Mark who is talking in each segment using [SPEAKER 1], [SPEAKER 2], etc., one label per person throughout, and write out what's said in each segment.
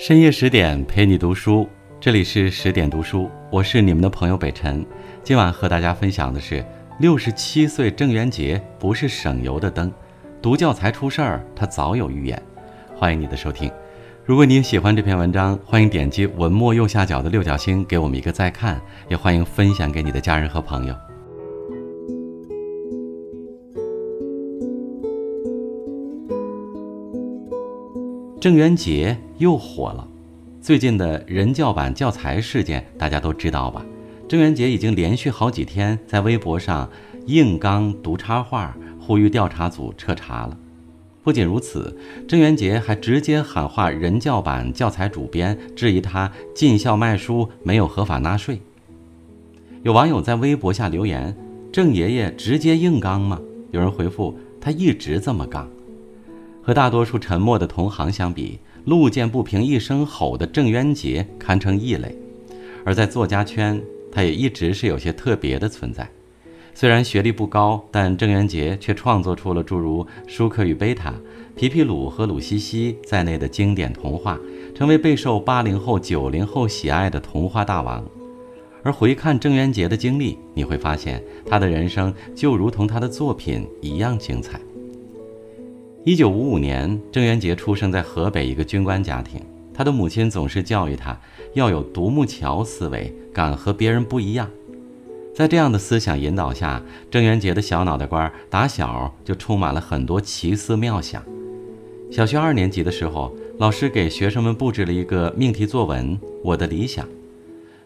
[SPEAKER 1] 深夜十点陪你读书，这里是十点读书，我是你们的朋友北辰。今晚和大家分享的是六十七岁郑渊洁不是省油的灯，读教材出事儿，他早有预言。欢迎你的收听。如果你喜欢这篇文章，欢迎点击文末右下角的六角星给我们一个再看，也欢迎分享给你的家人和朋友。郑渊洁又火了，最近的人教版教材事件大家都知道吧？郑渊洁已经连续好几天在微博上硬刚读插画，呼吁调查组彻查了。不仅如此，郑渊洁还直接喊话人教版教材主编，质疑他进校卖书没有合法纳税。有网友在微博下留言：“郑爷爷直接硬刚吗？”有人回复：“他一直这么刚。”和大多数沉默的同行相比，路见不平一声吼的郑渊洁堪称异类。而在作家圈，他也一直是有些特别的存在。虽然学历不高，但郑渊洁却创作出了诸如《舒克与贝塔》《皮皮鲁和鲁西西》在内的经典童话，成为备受八零后、九零后喜爱的童话大王。而回看郑渊洁的经历，你会发现他的人生就如同他的作品一样精彩。一九五五年，郑渊洁出生在河北一个军官家庭。他的母亲总是教育他要有独木桥思维，敢和别人不一样。在这样的思想引导下，郑渊洁的小脑袋瓜打小就充满了很多奇思妙想。小学二年级的时候，老师给学生们布置了一个命题作文：“我的理想。”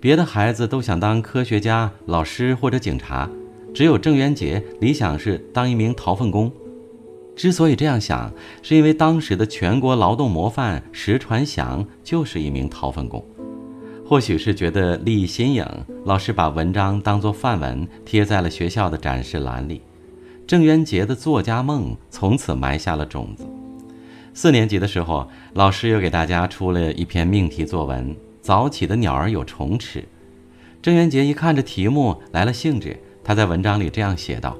[SPEAKER 1] 别的孩子都想当科学家、老师或者警察，只有郑渊洁理想是当一名掏粪工。之所以这样想，是因为当时的全国劳动模范石传祥就是一名掏粪工。或许是觉得立意新颖，老师把文章当作范文贴在了学校的展示栏里。郑渊洁的作家梦从此埋下了种子。四年级的时候，老师又给大家出了一篇命题作文：“早起的鸟儿有虫吃。”郑渊洁一看这题目来了兴致，他在文章里这样写道。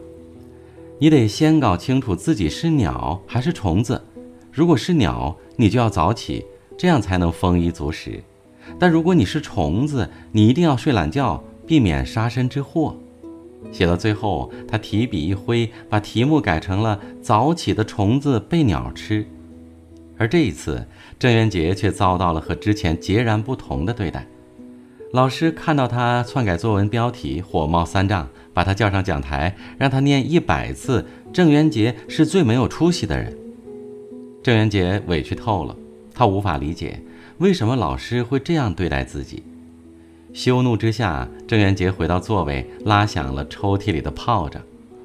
[SPEAKER 1] 你得先搞清楚自己是鸟还是虫子。如果是鸟，你就要早起，这样才能丰衣足食；但如果你是虫子，你一定要睡懒觉，避免杀身之祸。写到最后，他提笔一挥，把题目改成了“早起的虫子被鸟吃”。而这一次，郑渊洁却遭到了和之前截然不同的对待。老师看到他篡改作文标题，火冒三丈。把他叫上讲台，让他念一百次。郑渊洁是最没有出息的人。郑渊洁委屈透了，他无法理解为什么老师会这样对待自己。羞怒之下，郑渊洁回到座位，拉响了抽屉里的炮仗，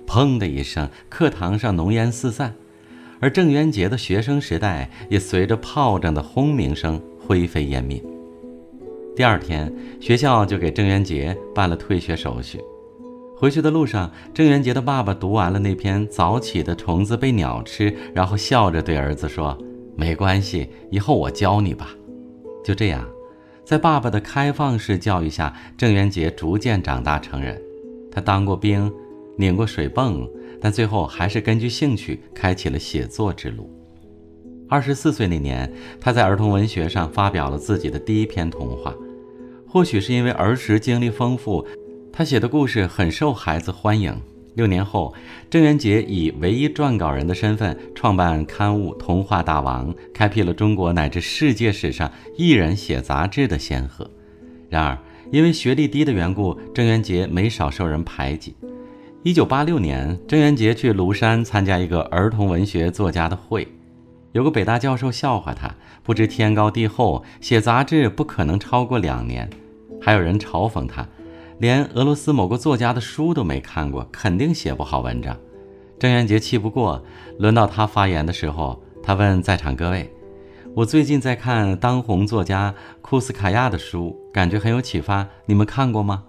[SPEAKER 1] 砰的一声，课堂上浓烟四散，而郑渊洁的学生时代也随着炮仗的轰鸣声灰飞烟灭。第二天，学校就给郑渊洁办了退学手续。回去的路上，郑渊洁的爸爸读完了那篇《早起的虫子被鸟吃》，然后笑着对儿子说：“没关系，以后我教你吧。”就这样，在爸爸的开放式教育下，郑渊洁逐渐长大成人。他当过兵，拧过水泵，但最后还是根据兴趣开启了写作之路。二十四岁那年，他在儿童文学上发表了自己的第一篇童话。或许是因为儿时经历丰富。他写的故事很受孩子欢迎。六年后，郑渊洁以唯一撰稿人的身份创办刊物《童话大王》，开辟了中国乃至世界史上一人写杂志的先河。然而，因为学历低的缘故，郑渊洁没少受人排挤。一九八六年，郑渊洁去庐山参加一个儿童文学作家的会，有个北大教授笑话他不知天高地厚，写杂志不可能超过两年。还有人嘲讽他。连俄罗斯某个作家的书都没看过，肯定写不好文章。郑渊洁气不过，轮到他发言的时候，他问在场各位：“我最近在看当红作家库斯卡亚的书，感觉很有启发，你们看过吗？”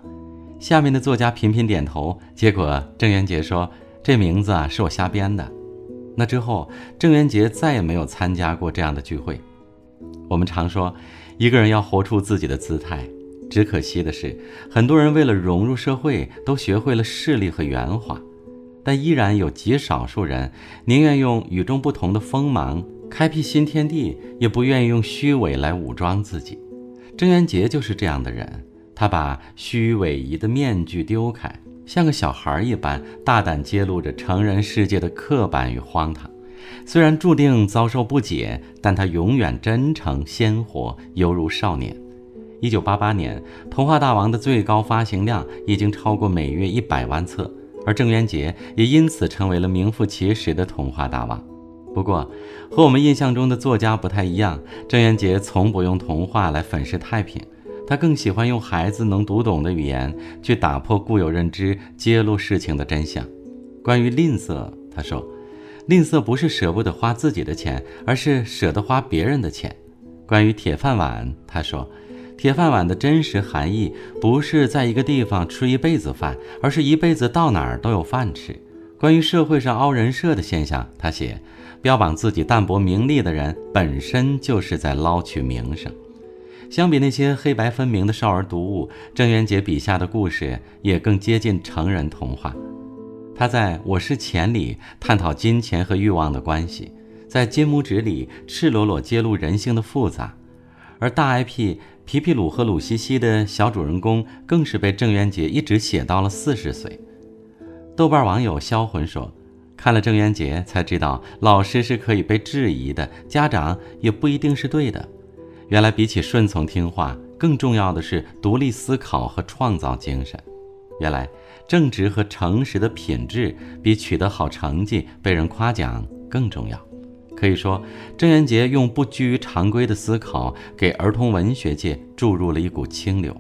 [SPEAKER 1] 下面的作家频频点头。结果郑渊洁说：“这名字啊，是我瞎编的。”那之后，郑渊洁再也没有参加过这样的聚会。我们常说，一个人要活出自己的姿态。只可惜的是，很多人为了融入社会，都学会了势利和圆滑，但依然有极少数人宁愿用与众不同的锋芒开辟新天地，也不愿意用虚伪来武装自己。郑渊洁就是这样的人，他把虚伪仪的面具丢开，像个小孩一般大胆揭露着成人世界的刻板与荒唐。虽然注定遭受不解，但他永远真诚鲜活，犹如少年。一九八八年，《童话大王》的最高发行量已经超过每月一百万册，而郑渊洁也因此成为了名副其实的童话大王。不过，和我们印象中的作家不太一样，郑渊洁从不用童话来粉饰太平，他更喜欢用孩子能读懂的语言去打破固有认知，揭露事情的真相。关于吝啬，他说。吝啬不是舍不得花自己的钱，而是舍得花别人的钱。关于铁饭碗，他说，铁饭碗的真实含义不是在一个地方吃一辈子饭，而是一辈子到哪儿都有饭吃。关于社会上凹人设的现象，他写，标榜自己淡泊名利的人本身就是在捞取名声。相比那些黑白分明的少儿读物，郑渊洁笔下的故事也更接近成人童话。他在我是钱里探讨金钱和欲望的关系，在金拇指里赤裸裸揭露人性的复杂，而大 IP 皮皮鲁和鲁西西的小主人公更是被郑渊洁一直写到了四十岁。豆瓣网友销魂说：“看了郑渊洁才知道，老师是可以被质疑的，家长也不一定是对的。原来比起顺从听话，更重要的是独立思考和创造精神。原来。”正直和诚实的品质比取得好成绩、被人夸奖更重要。可以说，郑渊洁用不拘于常规的思考，给儿童文学界注入了一股清流。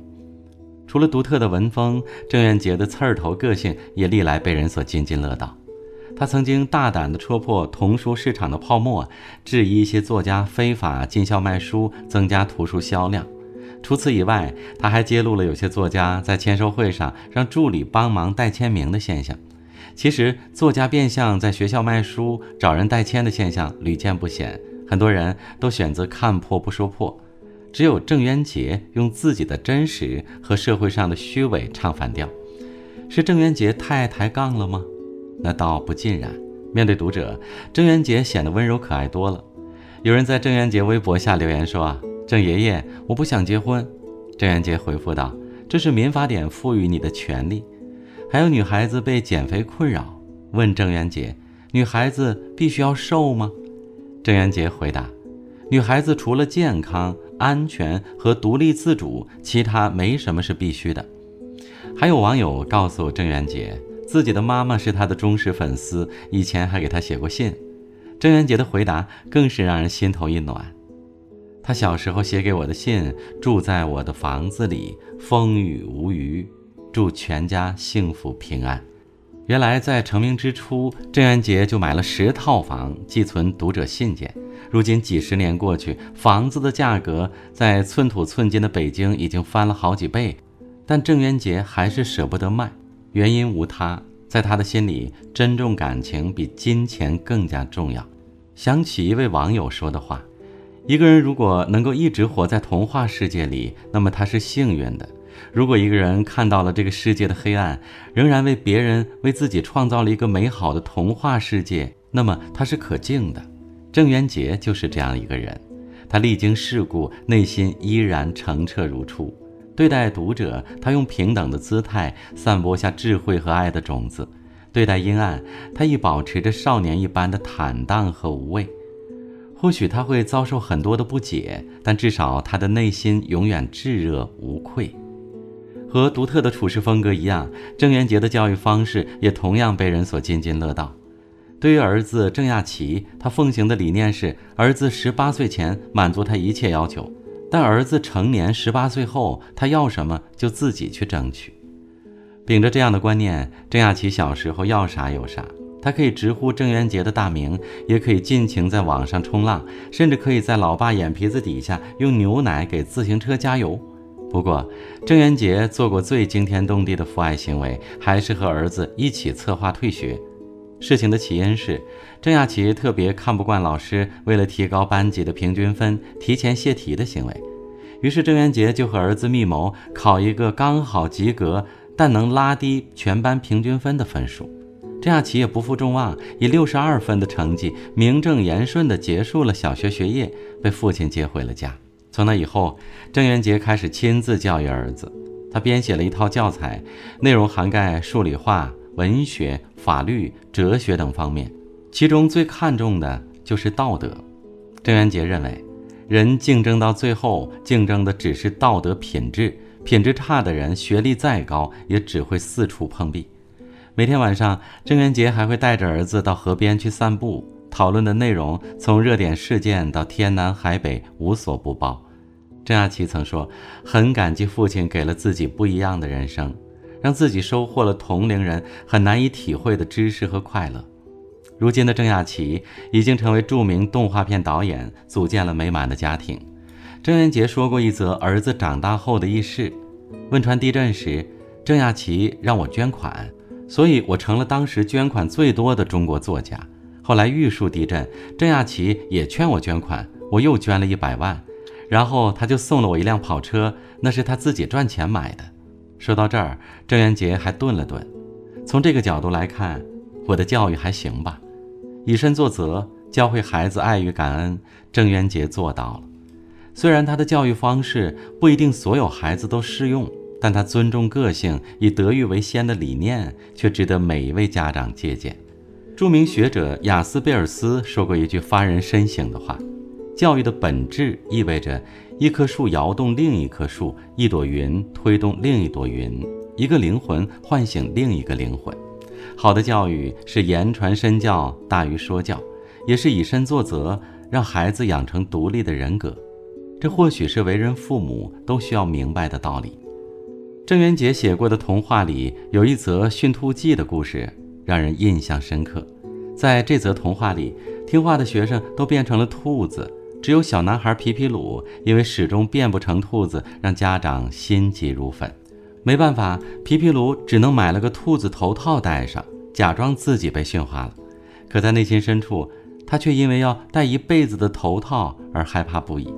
[SPEAKER 1] 除了独特的文风，郑渊洁的刺儿头个性也历来被人所津津乐道。他曾经大胆地戳破童书市场的泡沫，质疑一些作家非法进校卖书，增加图书销量。除此以外，他还揭露了有些作家在签售会上让助理帮忙代签名的现象。其实，作家变相在学校卖书、找人代签的现象屡见不鲜，很多人都选择看破不说破。只有郑渊洁用自己的真实和社会上的虚伪唱反调。是郑渊洁太爱抬杠了吗？那倒不尽然。面对读者，郑渊洁显得温柔可爱多了。有人在郑渊洁微博下留言说啊。郑爷爷，我不想结婚。郑渊洁回复道：“这是民法典赋予你的权利。”还有女孩子被减肥困扰，问郑渊洁：“女孩子必须要瘦吗？”郑渊洁回答：“女孩子除了健康、安全和独立自主，其他没什么是必须的。”还有网友告诉郑渊洁，自己的妈妈是他的忠实粉丝，以前还给他写过信。郑渊洁的回答更是让人心头一暖。他小时候写给我的信，住在我的房子里，风雨无虞，祝全家幸福平安。原来在成名之初，郑渊洁就买了十套房，寄存读者信件。如今几十年过去，房子的价格在寸土寸金的北京已经翻了好几倍，但郑渊洁还是舍不得卖。原因无他，在他的心里，珍重感情比金钱更加重要。想起一位网友说的话。一个人如果能够一直活在童话世界里，那么他是幸运的；如果一个人看到了这个世界的黑暗，仍然为别人、为自己创造了一个美好的童话世界，那么他是可敬的。郑渊洁就是这样一个人，他历经世故，内心依然澄澈如初。对待读者，他用平等的姿态散播下智慧和爱的种子；对待阴暗，他亦保持着少年一般的坦荡和无畏。或许他会遭受很多的不解，但至少他的内心永远炙热无愧。和独特的处事风格一样，郑渊洁的教育方式也同样被人所津津乐道。对于儿子郑亚奇，他奉行的理念是：儿子十八岁前满足他一切要求，但儿子成年十八岁后，他要什么就自己去争取。秉着这样的观念，郑亚奇小时候要啥有啥。他可以直呼郑渊洁的大名，也可以尽情在网上冲浪，甚至可以在老爸眼皮子底下用牛奶给自行车加油。不过，郑渊洁做过最惊天动地的父爱行为，还是和儿子一起策划退学。事情的起因是，郑亚奇特别看不惯老师为了提高班级的平均分，提前泄题的行为，于是郑渊洁就和儿子密谋考一个刚好及格，但能拉低全班平均分的分数。郑亚琪也不负众望，以六十二分的成绩，名正言顺地结束了小学学业，被父亲接回了家。从那以后，郑渊洁开始亲自教育儿子。他编写了一套教材，内容涵盖数理化、文学、法律、哲学等方面，其中最看重的就是道德。郑渊洁认为，人竞争到最后，竞争的只是道德品质，品质差的人，学历再高，也只会四处碰壁。每天晚上，郑渊洁还会带着儿子到河边去散步，讨论的内容从热点事件到天南海北，无所不包。郑亚琪曾说：“很感激父亲给了自己不一样的人生，让自己收获了同龄人很难以体会的知识和快乐。”如今的郑亚琪已经成为著名动画片导演，组建了美满的家庭。郑渊洁说过一则儿子长大后的轶事：汶川地震时，郑亚琪让我捐款。所以，我成了当时捐款最多的中国作家。后来玉树地震，郑亚琪也劝我捐款，我又捐了一百万，然后他就送了我一辆跑车，那是他自己赚钱买的。说到这儿，郑渊洁还顿了顿。从这个角度来看，我的教育还行吧，以身作则，教会孩子爱与感恩，郑渊洁做到了。虽然他的教育方式不一定所有孩子都适用。但他尊重个性、以德育为先的理念，却值得每一位家长借鉴。著名学者雅斯贝尔斯说过一句发人深省的话：“教育的本质意味着一棵树摇动另一棵树，一朵云推动另一朵云，一个灵魂唤醒另一个灵魂。好的教育是言传身教大于说教，也是以身作则，让孩子养成独立的人格。这或许是为人父母都需要明白的道理。”郑渊洁写过的童话里有一则驯兔记的故事，让人印象深刻。在这则童话里，听话的学生都变成了兔子，只有小男孩皮皮鲁因为始终变不成兔子，让家长心急如焚。没办法，皮皮鲁只能买了个兔子头套戴上，假装自己被驯化了。可在内心深处，他却因为要戴一辈子的头套而害怕不已。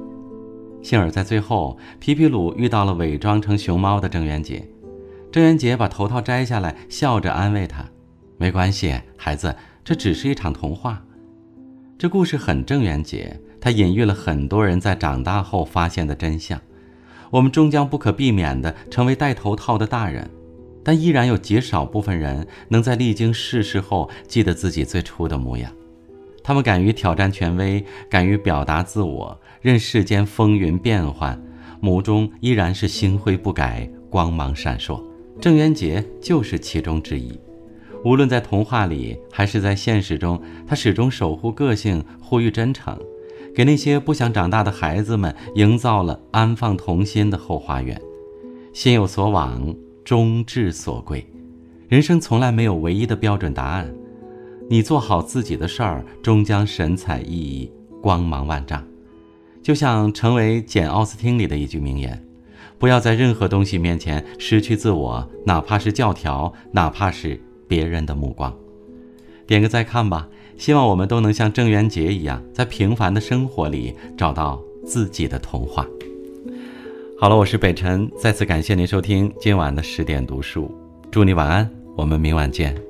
[SPEAKER 1] 幸而在最后，皮皮鲁遇到了伪装成熊猫的郑渊洁。郑渊洁把头套摘下来，笑着安慰他：“没关系，孩子，这只是一场童话。”这故事很郑渊洁，它隐喻了很多人在长大后发现的真相：我们终将不可避免地成为戴头套的大人，但依然有极少部分人能在历经世事后记得自己最初的模样。他们敢于挑战权威，敢于表达自我，任世间风云变幻，眸中依然是星辉不改，光芒闪烁。郑渊洁就是其中之一。无论在童话里还是在现实中，他始终守护个性，呼吁真诚，给那些不想长大的孩子们营造了安放童心的后花园。心有所往，终至所归。人生从来没有唯一的标准答案。你做好自己的事儿，终将神采奕奕、光芒万丈。就像成为简·奥斯汀里的一句名言：“不要在任何东西面前失去自我，哪怕是教条，哪怕是别人的目光。”点个再看吧。希望我们都能像郑渊洁一样，在平凡的生活里找到自己的童话。好了，我是北辰，再次感谢您收听今晚的十点读书，祝你晚安，我们明晚见。